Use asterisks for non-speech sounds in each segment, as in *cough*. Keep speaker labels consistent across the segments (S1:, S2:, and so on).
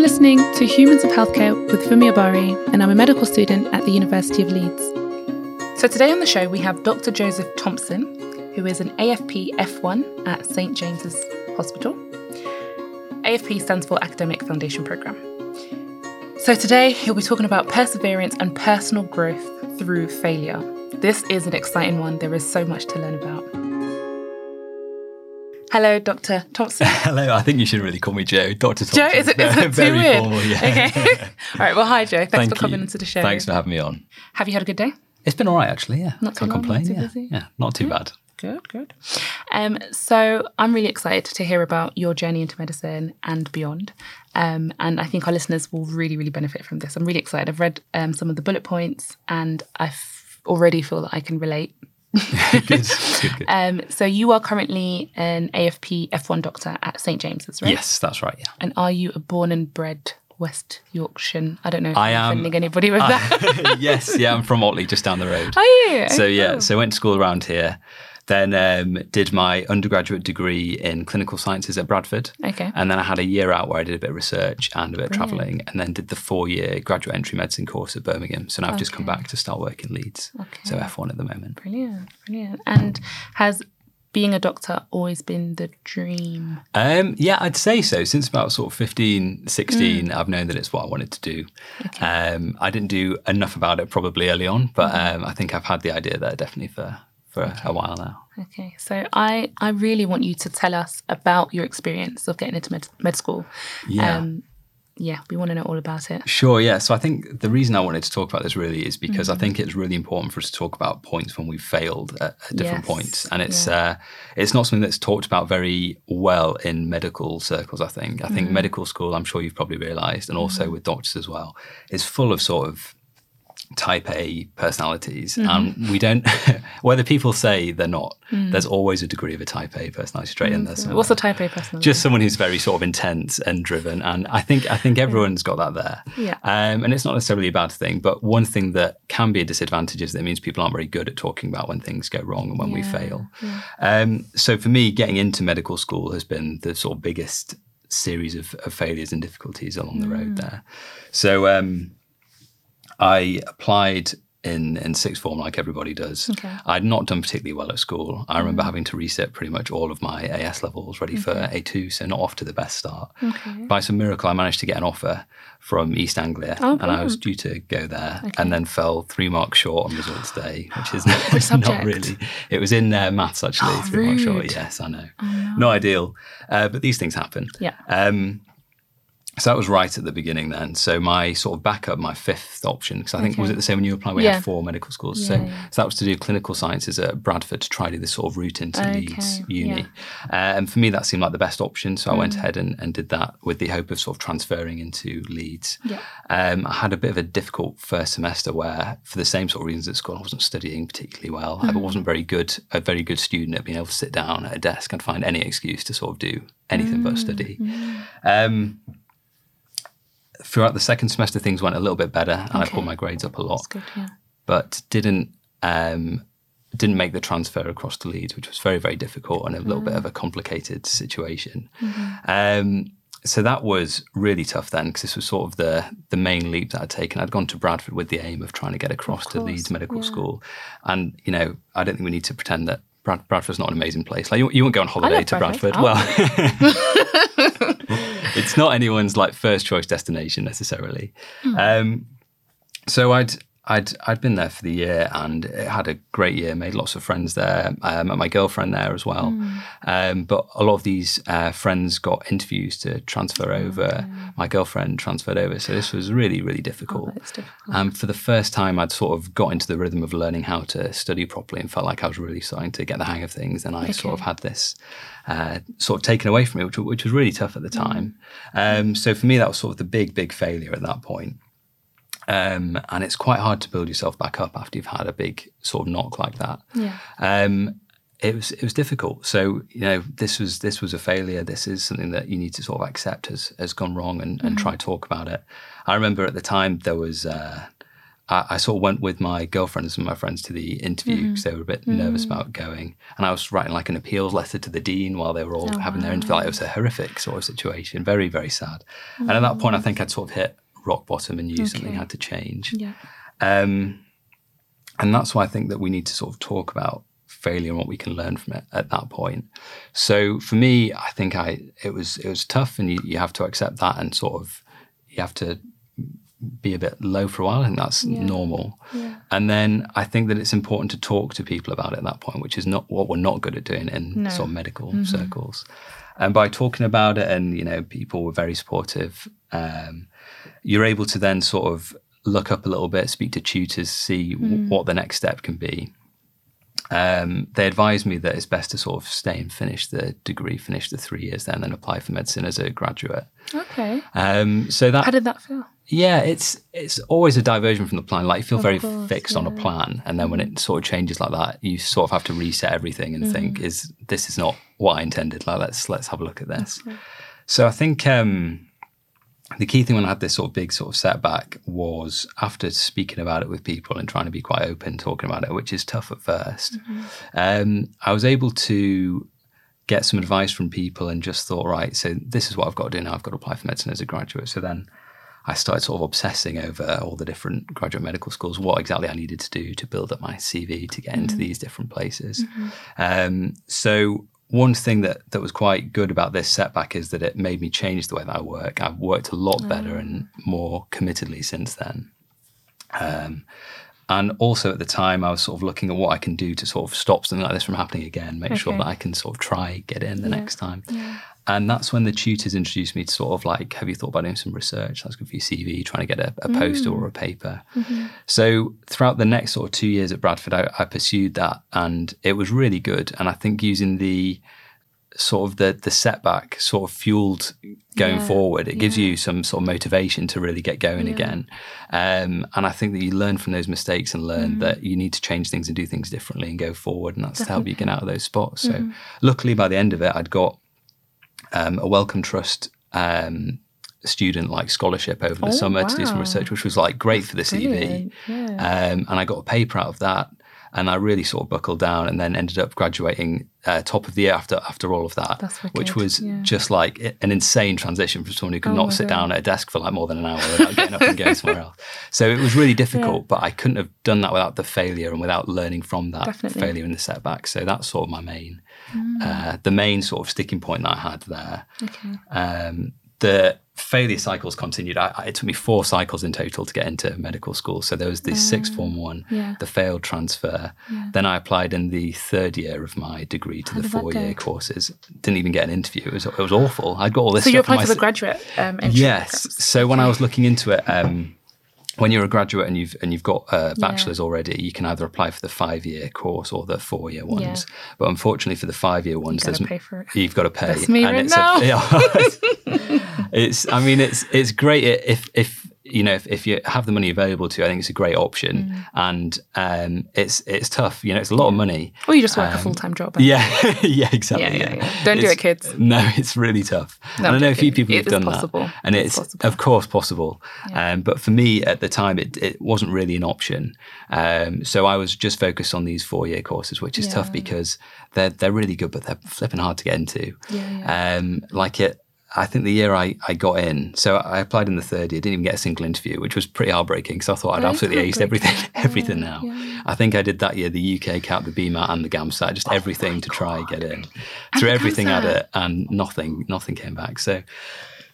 S1: You're listening to Humans of Healthcare with Fumi Abari, and I'm a medical student at the University of Leeds. So today on the show, we have Dr. Joseph Thompson, who is an AFP F1 at St James's Hospital. AFP stands for Academic Foundation Programme. So today, he'll be talking about perseverance and personal growth through failure. This is an exciting one. There is so much to learn about. Hello, Dr. Thompson. *laughs*
S2: Hello, I think you should really call me Joe. Dr. Thompson.
S1: Joe, is it, is it *laughs*
S2: Very
S1: too weird?
S2: formal, yeah.
S1: Okay. *laughs* All right, well, hi, Joe. Thanks
S2: Thank
S1: for coming
S2: you.
S1: into the show.
S2: Thanks for having me on.
S1: Have you had a good day?
S2: It's been all right, actually. Yeah,
S1: Not too
S2: can't
S1: long,
S2: complain.
S1: not too
S2: yeah,
S1: busy?
S2: yeah, not too bad.
S1: Good, good. Um, so I'm really excited to hear about your journey into medicine and beyond. Um, and I think our listeners will really, really benefit from this. I'm really excited. I've read um, some of the bullet points and I already feel that I can relate. *laughs*
S2: good, good, good. *laughs*
S1: Um, so you are currently an AFP F1 doctor at St James's, right?
S2: Yes, that's right. Yeah.
S1: And are you a born and bred West Yorkshirean? I don't know if
S2: I
S1: I'm offending anybody with that. *laughs*
S2: yes, yeah, I'm from Otley, just down the road.
S1: Are you?
S2: So
S1: Oh,
S2: yeah,
S1: cool.
S2: so went to school around here. Then um, did my undergraduate degree in clinical sciences at Bradford.
S1: Okay.
S2: And then I had a year out where I did a bit of research and a bit of travelling, and then did the four-year graduate entry medicine course at Birmingham. So now I've just come back to start work in Leeds. So F1 at the moment.
S1: Brilliant, brilliant. And has being a doctor always been the dream?
S2: Um, yeah, I'd say so. Since about sort of 15, 16, I've known that it's what I wanted to do. Um, I didn't do enough about it probably early on, but um, I think I've had the idea there definitely for, for a while now.
S1: Okay, so I I really want you to tell us about your experience of getting into med, med school.
S2: Yeah.
S1: Um, yeah, we want to know all about it.
S2: Sure, yeah. So I think the reason I wanted to talk about this really is because I think it's really important for us to talk about points when we've failed at, at different
S1: Yes,
S2: points, and it's uh, it's not something that's talked about very well in medical circles. I think. I think medical school, I'm sure you've probably realised, and also with doctors as well, is full of sort of type A personalities, and we don't. *laughs* whether people say they're not, there's always a degree of a type A personality straight in there. somewhere.
S1: What's a type A personality?
S2: just someone who's very sort of intense and driven. And i think i think everyone's got that there.
S1: Yeah.
S2: um, and it's not necessarily a bad thing but one thing that can be a disadvantage is that it means people aren't very good at talking about when things go wrong and when we
S1: Yeah,
S2: fail. um, so for me getting into medical school has been the sort of biggest series of, of failures and difficulties along the road there. So um, i applied in, in sixth form like everybody does.
S1: Okay.
S2: I'd not done particularly well at school. I remember having to reset pretty much all of my AS levels ready for A2, so not off to the best start.
S1: Okay.
S2: By some miracle, I managed to get an offer from East Anglia,
S1: Oh,
S2: and I was due to go there, and then fell three marks short on results day, which is *gasps* not, *laughs* not really. It was in uh, maths actually,
S1: Oh, *gasps*
S2: three marks short. Yes, I know, not ideal, uh, but these things happen.
S1: Yeah.
S2: Um, so that was right at the beginning then. So my sort of backup, my fifth option, because I think was it the same when you applied? We
S1: Yeah.
S2: had four medical schools. so,
S1: Yeah, yeah.
S2: so that was to do clinical sciences at Bradford to try to do this sort of route into
S1: Okay,
S2: Leeds Uni.
S1: yeah.
S2: Uh, and for me, that seemed like the best option. So I went
S1: Mm.
S2: ahead and, and did that with the hope of sort of transferring into Leeds.
S1: Yeah.
S2: Um, I had a bit of a difficult first semester where, for the same sort of reasons at school, I wasn't studying particularly well. I
S1: Mm.
S2: wasn't very good, a very good student at being able to sit down at a desk and find any excuse to sort of do anything but study.
S1: Mm.
S2: Um, throughout the second semester, things went a little bit better, and I pulled my grades up a lot
S1: That's good, yeah.
S2: but didn't um, didn't make the transfer across to Leeds, which was very very difficult and a little bit of a complicated situation. Um, so that was really tough then, because this was sort of the the main leap that I'd taken. I'd gone to Bradford with the aim of trying to get across to Leeds Medical
S1: yeah.
S2: School, and you know I don't think we need to pretend that. Brad, Bradford's not an amazing place. Like you, you won't go on holiday to
S1: Bradford.
S2: Bradford.
S1: Oh.
S2: Well, *laughs* *laughs* it's not anyone's like first choice destination necessarily.
S1: Hmm.
S2: Um, so I'd I'd I'd been there for the year and it had a great year. Made lots of friends there. I met my girlfriend there as well.
S1: Hmm.
S2: Um, but a lot of these uh, friends got interviews to transfer over. My girlfriend transferred over, so this was really really difficult.
S1: Difficult.
S2: And for the first time, I'd sort of got into the rhythm of learning how to study properly and felt like I was really starting to get the hang of things. And I sort of had this uh, sort of taken away from me, which, which was really tough at the time. Um, so for me, that was sort of the big, big failure at that point. Um, and it's quite hard to build yourself back up after you've had a big sort of knock like that.
S1: Yeah.
S2: Um, it was it was difficult. So you know this was this was a failure. This is something that you need to sort of accept has has gone wrong and, and try talk about it. I remember at the time there was. Uh, I, I, sort of went with my girlfriend and some of my friends to the interview because mm-hmm. they were a bit mm-hmm. nervous about going. And I was writing like an appeals letter to the dean while they were all oh, having their interview. Like, it was a horrific sort of situation, very, very sad. Mm-hmm. And at that point, I think I'd sort of hit rock bottom and knew okay. something had to change.
S1: Yeah.
S2: Um, and that's why I think that we need to sort of talk about failure and what we can learn from it at that point. So for me, I think I it was it was tough, and you, you have to accept that and sort of you have to be a bit low for a while. I think that's yeah. normal.
S1: Yeah.
S2: And then I think that it's important to talk to people about it at that point, which is not what we're not good at doing in no. sort of medical mm-hmm. circles. And by talking about it, and you know, people were very supportive. Um, you're able to then sort of look up a little bit, speak to tutors, see mm. w- what the next step can be. Um, they advised me that it's best to sort of stay and finish the degree, finish the three years, then then apply for medicine as a graduate.
S1: Okay.
S2: Um, so that
S1: how did that feel?
S2: Yeah, it's it's always a diversion from the plan. Like you feel of very course, fixed yeah. on a plan, and then when it sort of changes like that, you sort of have to reset everything and mm. think, "Is this is not what I intended?" Like let's let's have a look at this. Okay. So I think um, the key thing when I had this sort of big sort of setback was after speaking about it with people and trying to be quite open talking about it, which is tough at 1st mm-hmm. um, I was able to get some advice from people and just thought, right, so this is what I've got to do now. I've got to apply for medicine as a graduate. So then I started sort of obsessing over all the different graduate medical schools, what exactly I needed to do to build up my CV to get mm-hmm. into these different places. Mm-hmm. Um, so one thing that, that was quite good about this setback is that it made me change the way that I work. I've worked a lot better and ah. more committedly since then. Um, and also at the time, I was sort of looking at what I can do to sort of stop something like this from happening again, make okay. sure that I can sort of try get in the yeah. next time.
S1: Yeah.
S2: And that's when the tutors introduced me to sort of like, have you thought about doing some research? That's good for your CV, trying to get a, a mm. poster or a paper.
S1: Mm-hmm.
S2: So throughout the next sort of two years at Bradford, I, I pursued that and it was really good. And I think using the sort of the the setback sort of fueled going yeah, forward. It yeah. gives you some sort of motivation to really get going yeah. again. Um, and I think that you learn from those mistakes and learn mm-hmm. that you need to change things and do things differently and go forward. And that's Definitely. to help you get out of those spots. So mm-hmm. luckily by the end of it, I'd got um, a Wellcome Trust um, student like scholarship over the oh, summer wow. to do some research, which was like great for the CV. Um, and I got a paper out of that and I really sort of buckled down and then ended up graduating uh, top of the year after after all of that, which was yeah. just like an insane transition from someone who could oh not sit God. down at a desk for like more than an hour without getting up and going somewhere *laughs* else. So it was really difficult, yeah. but I couldn't have done that without the failure and without learning from that Definitely. failure and the setback. So that's sort of my main, mm. uh, the main sort of sticking point that I had there.
S1: Okay.
S2: Um, the failure cycles continued. I, it took me four cycles in total to get into medical school. So there was the sixth form one,
S1: yeah.
S2: the failed transfer.
S1: Yeah.
S2: Then I applied in the third year of my degree to How the four year courses. Didn't even get an interview. It was, it was awful. I'd got all this.
S1: So
S2: you
S1: applied for the graduate um,
S2: Yes. Programs. So when I was looking into it. Um, when you're a graduate and you've and you've got a bachelor's yeah. already, you can either apply for the five year course or the four year ones. Yeah. But unfortunately, for the five year ones,
S1: you it.
S2: you've got to pay.
S1: That's me and right it's now. A, *laughs*
S2: yeah, *laughs* it's. I mean, it's it's great if if you know, if, if you have the money available to you, I think it's a great option. Mm. And um, it's it's tough. You know, it's a lot of money.
S1: Or you just work um, a full time job.
S2: Yeah, *laughs* yeah, exactly.
S1: Yeah, yeah, yeah. Don't it's, do it, kids.
S2: No, *laughs* it's really tough. No, and I know a few people
S1: who've
S2: done
S1: possible.
S2: that, and it's, it's of course possible. Yeah. Um, but for me at the time, it, it wasn't really an option. Um, so I was just focused on these four year courses, which is tough because they're they're really good, but they're flipping hard to get into.
S1: Yeah,
S2: um, like it I think the year I, I got in, so I applied in the third year, didn't even get a single interview, which was pretty heartbreaking because I thought I'd absolutely aced everything, *laughs* everything
S1: yeah,
S2: now.
S1: Yeah.
S2: I think I did that year the UKCAT, the BMAT, and the GAMSAT, just oh everything to God. try and get in.
S1: And
S2: Threw everything at it, and nothing, nothing came back. So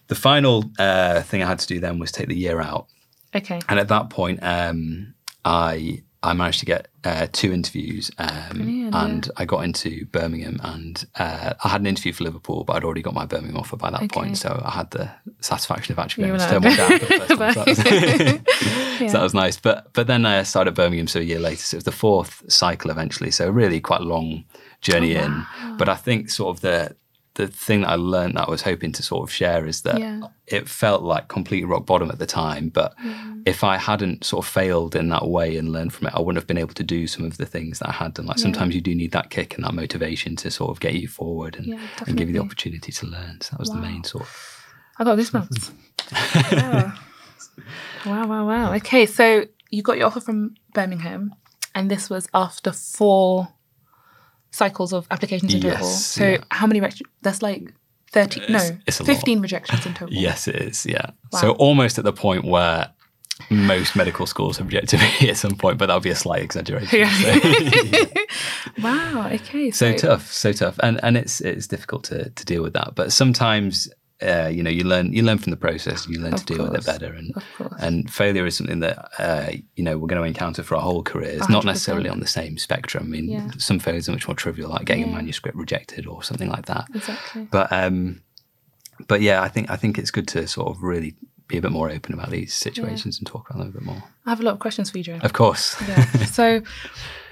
S2: the final uh, thing I had to do then was take the year out.
S1: Okay.
S2: And at that point, um, I I managed to get uh, two interviews, um, and. I got into Birmingham, and uh, I had an interview for Liverpool, but I'd already got my Birmingham offer by that okay. point, so I had the satisfaction of actually being able to turn one down for the *laughs* first time. So that, was, *laughs* yeah. so that was nice. But but then I started Birmingham, so a year later, so it was the fourth cycle eventually. So really quite a long journey oh, wow. in. But I think sort of the the thing that I learned that I was hoping to sort of share is that
S1: yeah.
S2: it felt like complete rock bottom at the time. But if I hadn't sort of failed in that way and learned from it, I wouldn't have been able to do some of the things that I had done. Like yeah. sometimes you do need that kick and that motivation to sort of get you forward and, and give you the opportunity to learn. So that was wow. the main sort of.
S1: I got this month. *laughs* wow. wow, wow, wow. Okay, so you got your offer from Birmingham, and this was after four cycles of applications in total.
S2: Yes,
S1: So
S2: yeah.
S1: how many? Rec- that's like thirty. no,
S2: It's- it's a lot.
S1: fifteen rejections in total.
S2: Yes, it is. Yeah.
S1: Wow.
S2: So almost at the point where most medical schools have rejected *laughs* me at some point, but that'll be a slight exaggeration.
S1: Yeah.
S2: So, *laughs* *laughs*
S1: Wow. Okay.
S2: so tough, so tough, and and it's it's difficult to to deal with that. But sometimes. Uh, you know, you learn you learn from the process. You learn
S1: Of
S2: to deal with it better, and and failure is something that uh, you know we're going to encounter for our whole careers. Not
S1: 100%.
S2: necessarily on the same spectrum. I mean,
S1: Yeah.
S2: some failures are much more trivial, like getting
S1: Yeah.
S2: a manuscript rejected or something like that.
S1: Exactly.
S2: But um, but yeah, I think I think it's good to sort of really be a bit more open about these situations and talk about them a bit more.
S1: I have a lot of questions for you, Joe.
S2: Of course.
S1: Yeah. So, *laughs*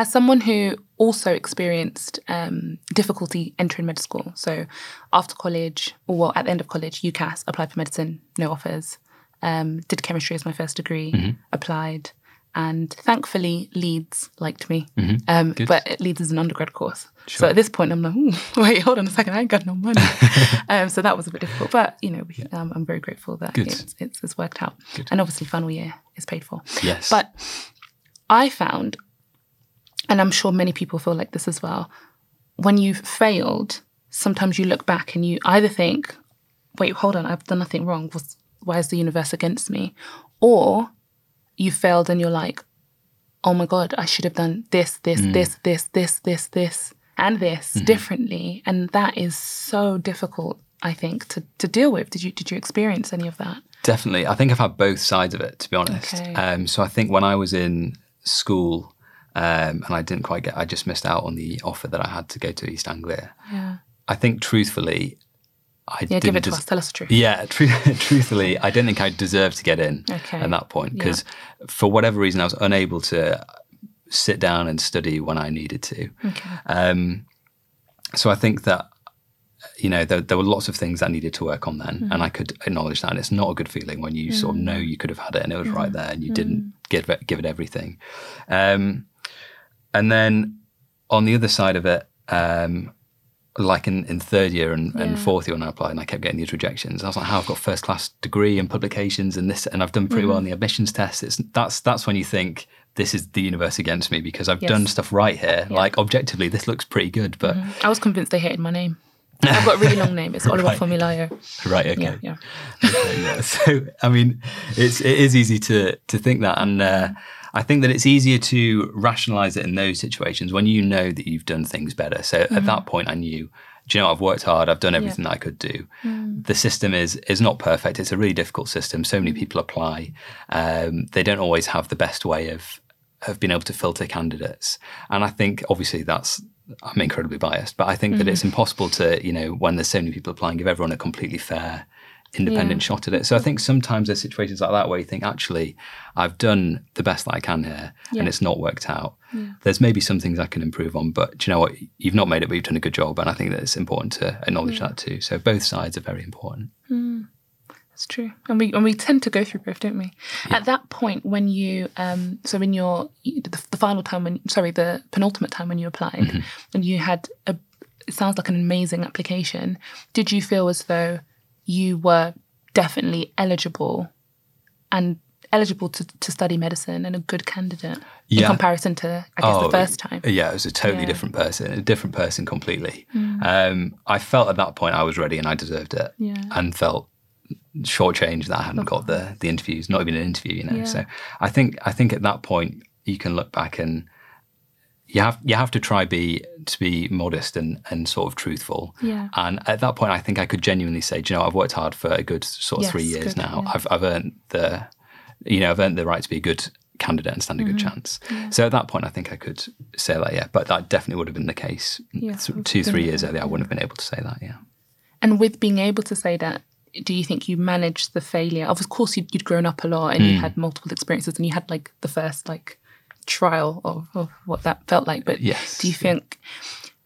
S1: as someone who also experienced um, difficulty entering med school, so after college, or well, at the end of college, UCAS, applied for medicine, no offers. Um, did chemistry as my first degree,
S2: Mm-hmm.
S1: applied, and thankfully Leeds liked me. Um, but Leeds is an undergrad course, so at this point I'm like, *laughs* wait, hold on a second, I ain't got no money. *laughs* um, so that was a bit difficult, but you know, we- um, I'm very grateful that it's, it's, it's worked out, and obviously final year is paid for.
S2: Yes.
S1: But I found, and I'm sure many people feel like this as well, when you've failed, sometimes you look back and you either think, wait, hold on, I've done nothing wrong. Why is the universe against me? Or you failed and you're like, oh my God, I should have done this, this, this, this, this, this, this, and this differently. And that is so difficult, I think, to, to deal with. Did you did you experience any of that?
S2: Definitely. I think I've had both sides of it, to be honest.
S1: Okay.
S2: Um, so I think when I was in school um, and I didn't quite get, I just missed out on the offer that I had to go to East Anglia.
S1: Yeah.
S2: I think truthfully, I
S1: Yeah,
S2: didn't
S1: give it to
S2: des-
S1: us. Tell us the truth.
S2: Yeah, tru- *laughs* truthfully, I didn't think I deserved to get in
S1: Okay.
S2: at that point
S1: Yeah.
S2: because for whatever reason I was unable to sit down and study when I needed to.
S1: Okay.
S2: Um, so I think that you know there, there were lots of things that I needed to work on then,
S1: Mm-hmm.
S2: and I could acknowledge that. And it's not a good feeling when you sort of know you could have had it and it was right there, and you didn't
S1: Mm.
S2: give it give it everything. Um, and then on the other side of it. Um, like in, in third year and, and fourth year when I applied and I kept getting these rejections. I was like, how I've got first class degree and publications and this and I've done pretty well
S1: Mm-hmm.
S2: in the admissions test. It's that's that's when you think this is the universe against me because I've
S1: Yes.
S2: done stuff right here. Like objectively this looks pretty good, but
S1: I was convinced they hated my name. *laughs* I've got a really long name. It's *laughs* Oliver
S2: Right.
S1: Formilayo.
S2: right, okay.
S1: Yeah, yeah. *laughs*
S2: Okay, yeah. So I mean, it's it is easy to to think that, and uh, I think that it's easier to rationalize it in those situations when you know that you've done things better. So at that mm-hmm. point, I knew. Do you know I've worked hard. I've done everything that I could do. Mm. The system is is not perfect. It's a really difficult system. So many mm. people apply. Um, they don't always have the best way of of being able to filter candidates. And I think obviously that's I'm incredibly biased, but I think that it's mm. impossible to, you know, when there's so many people applying, give everyone a completely fair, independent
S1: Yeah.
S2: shot at it. So I think sometimes there's situations like that where you think, actually, I've done the best that I can here
S1: Yeah.
S2: and it's not worked out. There's maybe some things I can improve on, but do you know what? You've not made it, but you've done a good job. And I think that it's important to acknowledge that too. So both sides are very important.
S1: That's true. And we and we tend to go through both, don't we? At that point, when you um, so in your the, the final time when sorry the penultimate time when you applied and you had a it sounds like an amazing application. Did you feel as though you were definitely eligible and eligible to, to study medicine and a good candidate in comparison to I guess the first time?
S2: Yeah, it was a totally
S1: Yeah. Mm.
S2: different person, a different person completely. Um, I felt at that point I was ready and I deserved it,
S1: Yeah.
S2: and felt shortchanged that I hadn't got the the interviews, not even an interview, you know.
S1: Yeah.
S2: So I think I think at that point you can look back and you have you have to try be to be modest and and sort of truthful.
S1: Yeah.
S2: And at that point, I think I could genuinely say, Do you know, I've worked hard for a good sort of
S1: Yes,
S2: three years
S1: good,
S2: now.
S1: yeah.
S2: I've I've earned the, you know, I've earned the right to be a good candidate and stand a
S1: Mm-hmm.
S2: good chance. So at that point, I think I could say that, yeah. But that definitely would have been the case
S1: Yeah,
S2: th- two, three years earlier. I wouldn't have been able to say that, yeah.
S1: And with being able to say that, do you think you managed the failure? Of course, you'd, you'd grown up a lot and
S2: Hmm.
S1: you had multiple experiences and you had like the first like trial of, of what that felt like. But
S2: Yes,
S1: do you
S2: yeah.
S1: think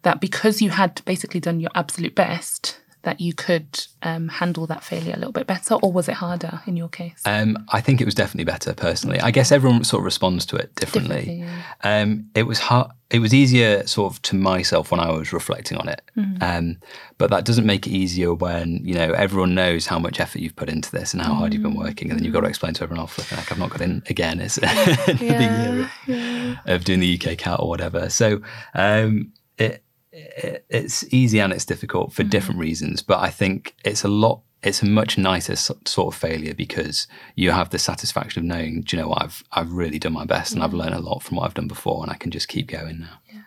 S1: that because you had basically done your absolute best, that you could um, handle that failure a little bit better, or was it harder in your case?
S2: Um, I think it was definitely better personally. I guess everyone sort of responds to it differently.
S1: Differently, yeah.
S2: um, it was hard. It was easier sort of to myself when I was reflecting on it, um, but that doesn't make it easier when you know everyone knows how much effort you've put into this and how hard you've been
S1: Mm-hmm.
S2: working, and then you've got to explain to everyone else, flipping heck, I've not got in again. It's *laughs* another year
S1: yeah.
S2: of doing the UKCAT or whatever. So um, it it's easy and it's difficult for different reasons, but I think it's a lot. It's a much nicer sort of failure because you have the satisfaction of knowing, do you know what, I've I've really done my best and I've learned a lot from what I've done before, and I can just keep going now. Yeah.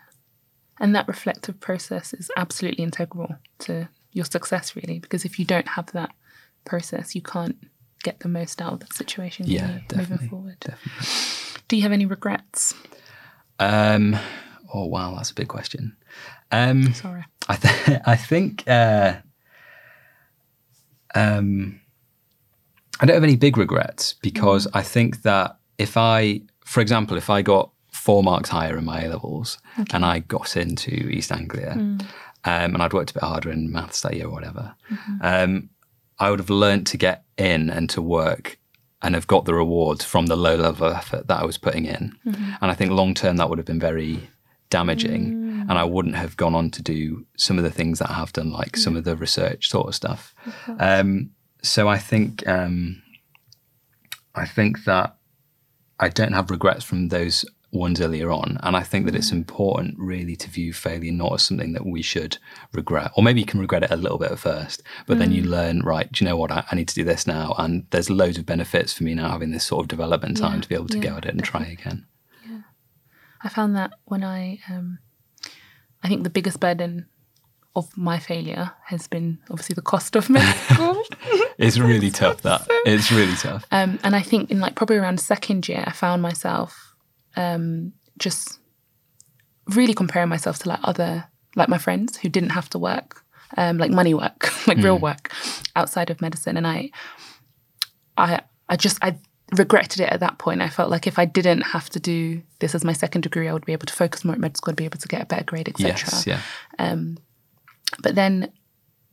S1: And that reflective process is absolutely integral to your success, really, because if you don't have that process, you can't get the most out of that situation.
S2: Yeah, definitely,
S1: Moving forward. Do you have any regrets?
S2: Um, oh wow, that's a big question. Um,
S1: Sorry.
S2: I th- *laughs* I think uh, um, I don't have any big regrets because I think that if I, for example, if I got four marks higher in my A levels and I got into East Anglia um, and I'd worked a bit harder in maths that year or whatever, um, I would have learnt to get in and to work and have got the rewards from the low level of effort that I was putting in. And I think long term that would have been very damaging. And I wouldn't have gone on to do some of the things that I have done, like some of the research sort of stuff. Um, so I think um, I think that I don't have regrets from those ones earlier on, and I think that it's important really to view failure not as something that we should regret, or maybe you can regret it a little bit at first, but then you learn, right? Do you know what? I, I need to do this now, and there's loads of benefits for me now having this sort of development time
S1: Yeah,
S2: to be able to
S1: yeah,
S2: go at it and try again.
S1: I found that when I, um, I think the biggest burden of my failure has been obviously the cost of *laughs* medical. *laughs*
S2: It's really tough. That *laughs* it's really tough.
S1: Um, and I think in like probably around second year, I found myself um, just really comparing myself to like other, like my friends who didn't have to work, um, like money work, like real work outside of medicine. And I, I, I just, I regretted it at that point. I felt like if I didn't have to do this as my second degree, I would be able to focus more at med school, I'd be able to get a better grade, etc.
S2: Yes. Yeah.
S1: but then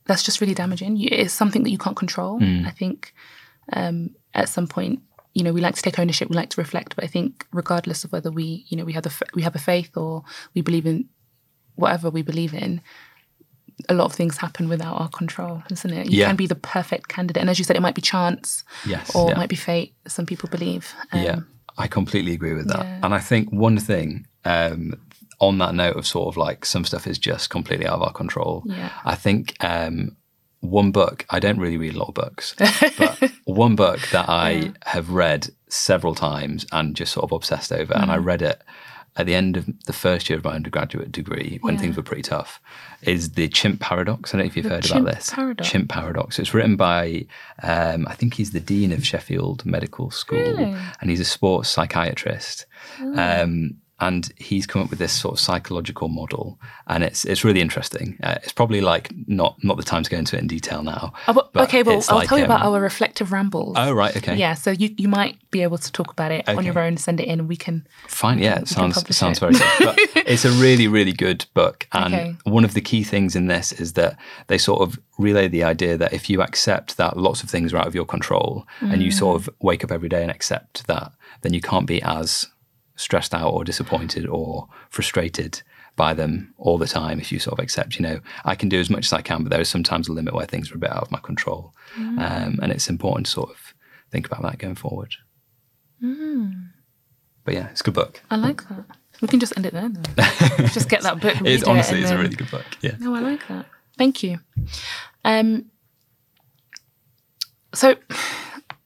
S1: that's just really damaging. You, it's something that you can't control. I think um, at some point, you know, we like to take ownership, we like to reflect, but I think regardless of whether we, you know, we have the we have a faith or we believe in whatever we believe in, a lot of things happen without our control, isn't it? You
S2: Yeah.
S1: can be the perfect candidate, and as you said, it might be chance,
S2: Yes,
S1: or
S2: yeah.
S1: it might be fate. Some people believe. Um,
S2: yeah, I completely agree with that.
S1: yeah.
S2: And I think one thing um, on that note of sort of like some stuff is just completely out of our control.
S1: Yeah.
S2: I think um, one book, I don't really read a lot of books, *laughs* but one book that I have read several times and just sort of obsessed over, and I
S1: Mm.
S2: read it at the end of the first year of my undergraduate degree when
S1: Yeah.
S2: things were pretty tough, is The Chimp Paradox. I don't know if you've
S1: The
S2: heard about this.
S1: Paradox?
S2: Chimp Paradox. It's written by, um, I think he's the Dean of Sheffield Medical School,
S1: Really?
S2: and he's a sports psychiatrist. Um, and he's come up with this sort of psychological model, and it's it's really interesting. Uh, it's probably like not not the time to go into it in detail now.
S1: Oh, but-
S2: but
S1: okay, well, I'll
S2: like,
S1: tell you about
S2: um,
S1: our reflective rambles.
S2: Oh right, okay,
S1: Yeah, so you, you might be able to talk about it on your own, send it in, we can.
S2: Fine, yeah, it
S1: can
S2: sounds sounds
S1: it.
S2: very good. But *laughs* it's a really, really good book. And
S1: Okay.
S2: one of the key things in this is that they sort of relay the idea that if you accept that lots of things are out of your control and you sort of wake up every day and accept that, then you can't be as stressed out or disappointed or frustrated by them all the time if you sort of accept, you know, I can do as much as I can, but there is sometimes a limit where things are a bit out of my control. Um, and it's important to sort of think about that going forward. But yeah, it's a good book.
S1: I like that. We can just end it there, *laughs* just get that book.
S2: It's honestly
S1: and
S2: it's a really good book. Yeah.
S1: No, I like that. Thank you. Um, so,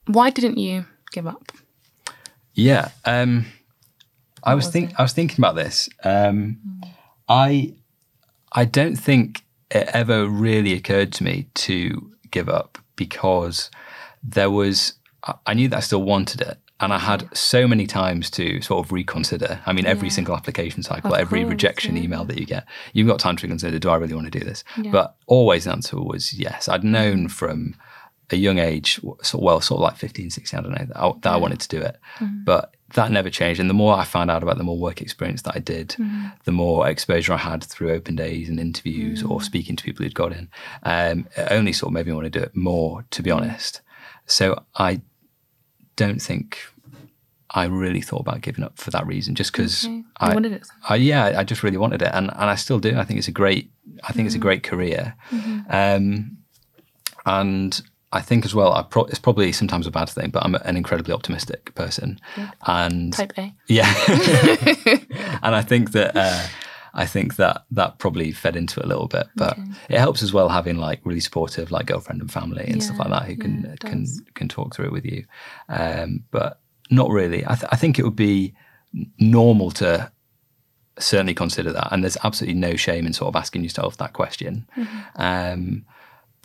S1: why didn't you give up?
S2: Yeah. Um, I was
S1: was
S2: think
S1: it?
S2: I was thinking about this. Um, I I don't think it ever really occurred to me to give up because there was I- knew that I still wanted it. And I had so many times to sort of reconsider. I mean, every
S1: Yeah.
S2: single application cycle,
S1: Of
S2: every
S1: course,
S2: rejection
S1: yeah.
S2: email that you get, you've got time to reconsider. Do I really want to do this?
S1: Yeah.
S2: But always the answer was yes. I'd known from a young age, well, sort of like 15, 16, I don't know, that I, that I wanted to do it.
S1: Mm-hmm.
S2: But that never changed. And the more I found out about the more work experience that I did,
S1: Mm-hmm.
S2: the more exposure I had through open days and interviews or speaking to people who'd got in. Um, it only sort of made me want to do it more, to be honest. So I don't think I really thought about giving up for that reason, just because
S1: Okay.
S2: I,
S1: wanted it.
S2: I, yeah, I just really wanted it, and and I still do. I think it's a great, I think it's a great career, um, and I think as well, I pro- it's probably sometimes a bad thing, but I'm an incredibly optimistic person, and
S1: Type A.
S2: yeah, *laughs* and I think that uh, I think that that probably fed into it a little bit, but it helps as well having like really supportive like girlfriend and family and stuff like that who can
S1: yeah,
S2: can
S1: does.
S2: can talk through it with you. Um, but not really. I, th- I think it would be normal to certainly consider that, and there's absolutely no shame in sort of asking yourself that question.
S1: Mm-hmm.
S2: Um,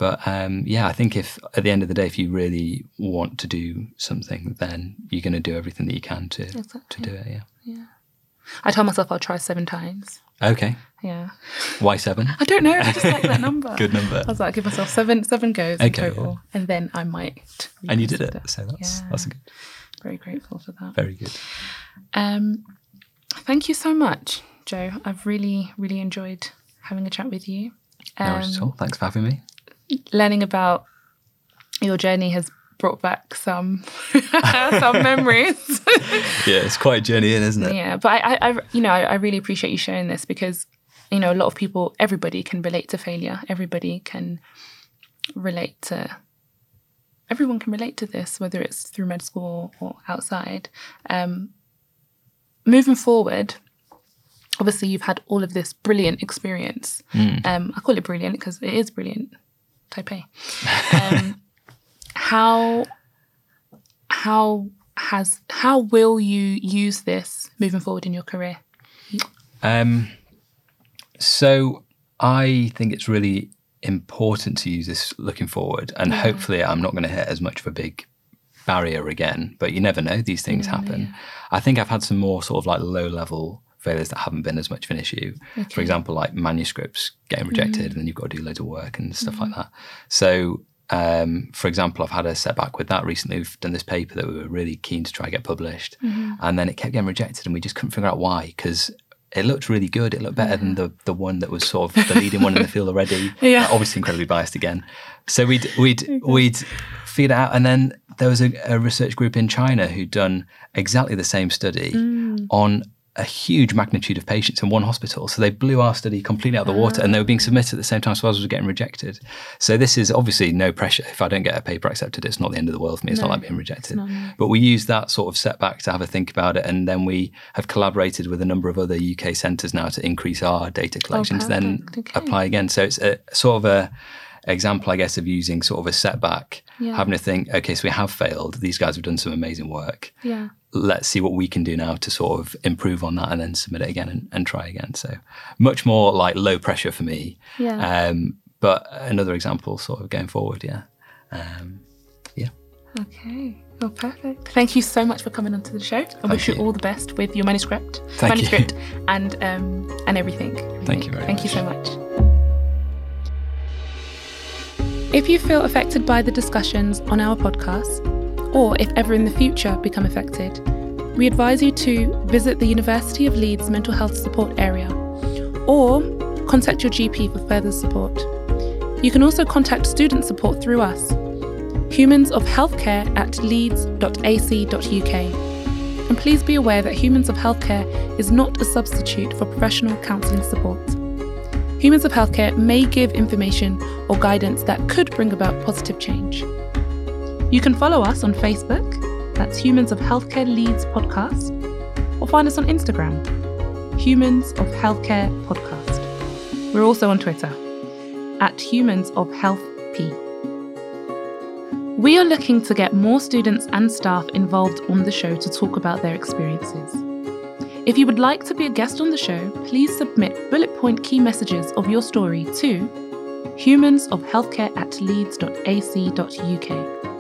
S2: but um, yeah, I think if at the end of the day, if you really want to do something, then you're going to do everything that you can to to do it. Yeah. Yeah.
S1: I told myself I'll try seven times.
S2: Okay.
S1: Yeah.
S2: Why seven?
S1: I don't know. I just like that number. *laughs*
S2: Good number.
S1: I was like, give myself seven seven goes
S2: Okay,
S1: in total, and then I might.
S2: And you did it. So that's
S1: Yeah.
S2: that's good.
S1: Very grateful for that.
S2: Very good.
S1: Um, thank you so much, Joe. I've really, really enjoyed having a chat with you.
S2: No at all. Thanks for having me.
S1: Learning about your journey has brought back some *laughs* some memories. *laughs*
S2: Yeah, it's quite a journey in, isn't it?
S1: yeah, but I, I, I you know, I, I really appreciate you sharing this because you know a lot of people, everybody can relate to failure. Everybody can relate to. Everyone can relate to this, whether it's through med school or outside. Um, moving forward, obviously you've had all of this brilliant experience. Um, I call it brilliant because it is brilliant. Type A. Um, *laughs* how how has how will you use this moving forward in your career?
S2: Um, so I think it's really important to use this looking forward, and hopefully, I'm not going to hit as much of a big barrier again. But you never know; these things happen. I think I've had some more sort of like low level failures that haven't been as much of an issue. For example, like manuscripts getting rejected, and then you've got to do loads of work and stuff like that. So. Um, for example, I've had a setback with that recently. We've done this paper that we were really keen to try and get published, and then it kept getting rejected, and we just couldn't figure out why because it looked really good. It looked better than the the one that was sort of the leading one in the field already. *laughs*
S1: Yeah.
S2: Uh, obviously incredibly biased again. So we'd we'd we'd feed it out, and then there was a, a research group in China who'd done exactly the same study on a huge magnitude of patients in one hospital. So they blew our study completely out of the water, and they were being submitted at the same time as ours was getting rejected. So this is obviously no pressure. If I don't get a paper accepted, it's not the end of the world for me. It's not like being rejected. But we use that sort of setback to have a think about it, and then we have collaborated with a number of other UK centres now to increase our data collection to then.
S1: Okay.
S2: apply again. So it's a sort of a example, I guess, of using sort of a setback,
S1: Yeah.
S2: having to think, okay, so we have failed. These guys have done some amazing work.
S1: Yeah.
S2: Let's see what we can do now to sort of improve on that and then submit it again and, and try again. So much more like low pressure for me.
S1: Yeah.
S2: Um, but another example sort of going forward, yeah. Um, yeah.
S1: Okay. Well, perfect. Thank you so much for coming onto the show. I wish you.
S2: you.
S1: all the best with your manuscript,
S2: Thank you.
S1: manuscript, and um, and everything.
S2: Thank you very much.
S1: Thank you so much. If you feel affected by the discussions on our podcast, or if ever in the future become affected, we advise you to visit the University of Leeds Mental Health Support Area or contact your GP for further support. You can also contact student support through us, humans of healthcare at leeds.ac.uk. And please be aware that Humans of Healthcare is not a substitute for professional counselling support. Humans of Healthcare may give information or guidance that could bring about positive change. You can follow us on Facebook, that's Humans of Healthcare Leeds Podcast, or find us on Instagram, Humans of Healthcare Podcast. We're also on Twitter, at Humans of Health P. We are looking to get more students and staff involved on the show to talk about their experiences. If you would like to be a guest on the show, please submit bullet point key messages of your story to humansofhealthcare at leeds.ac.uk.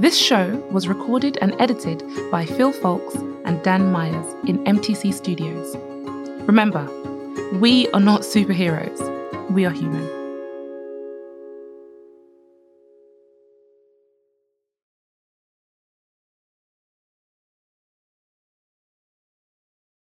S1: This show was recorded and edited by Phil Folks and Dan Myers in MTC Studios. Remember, we are not superheroes, we are human.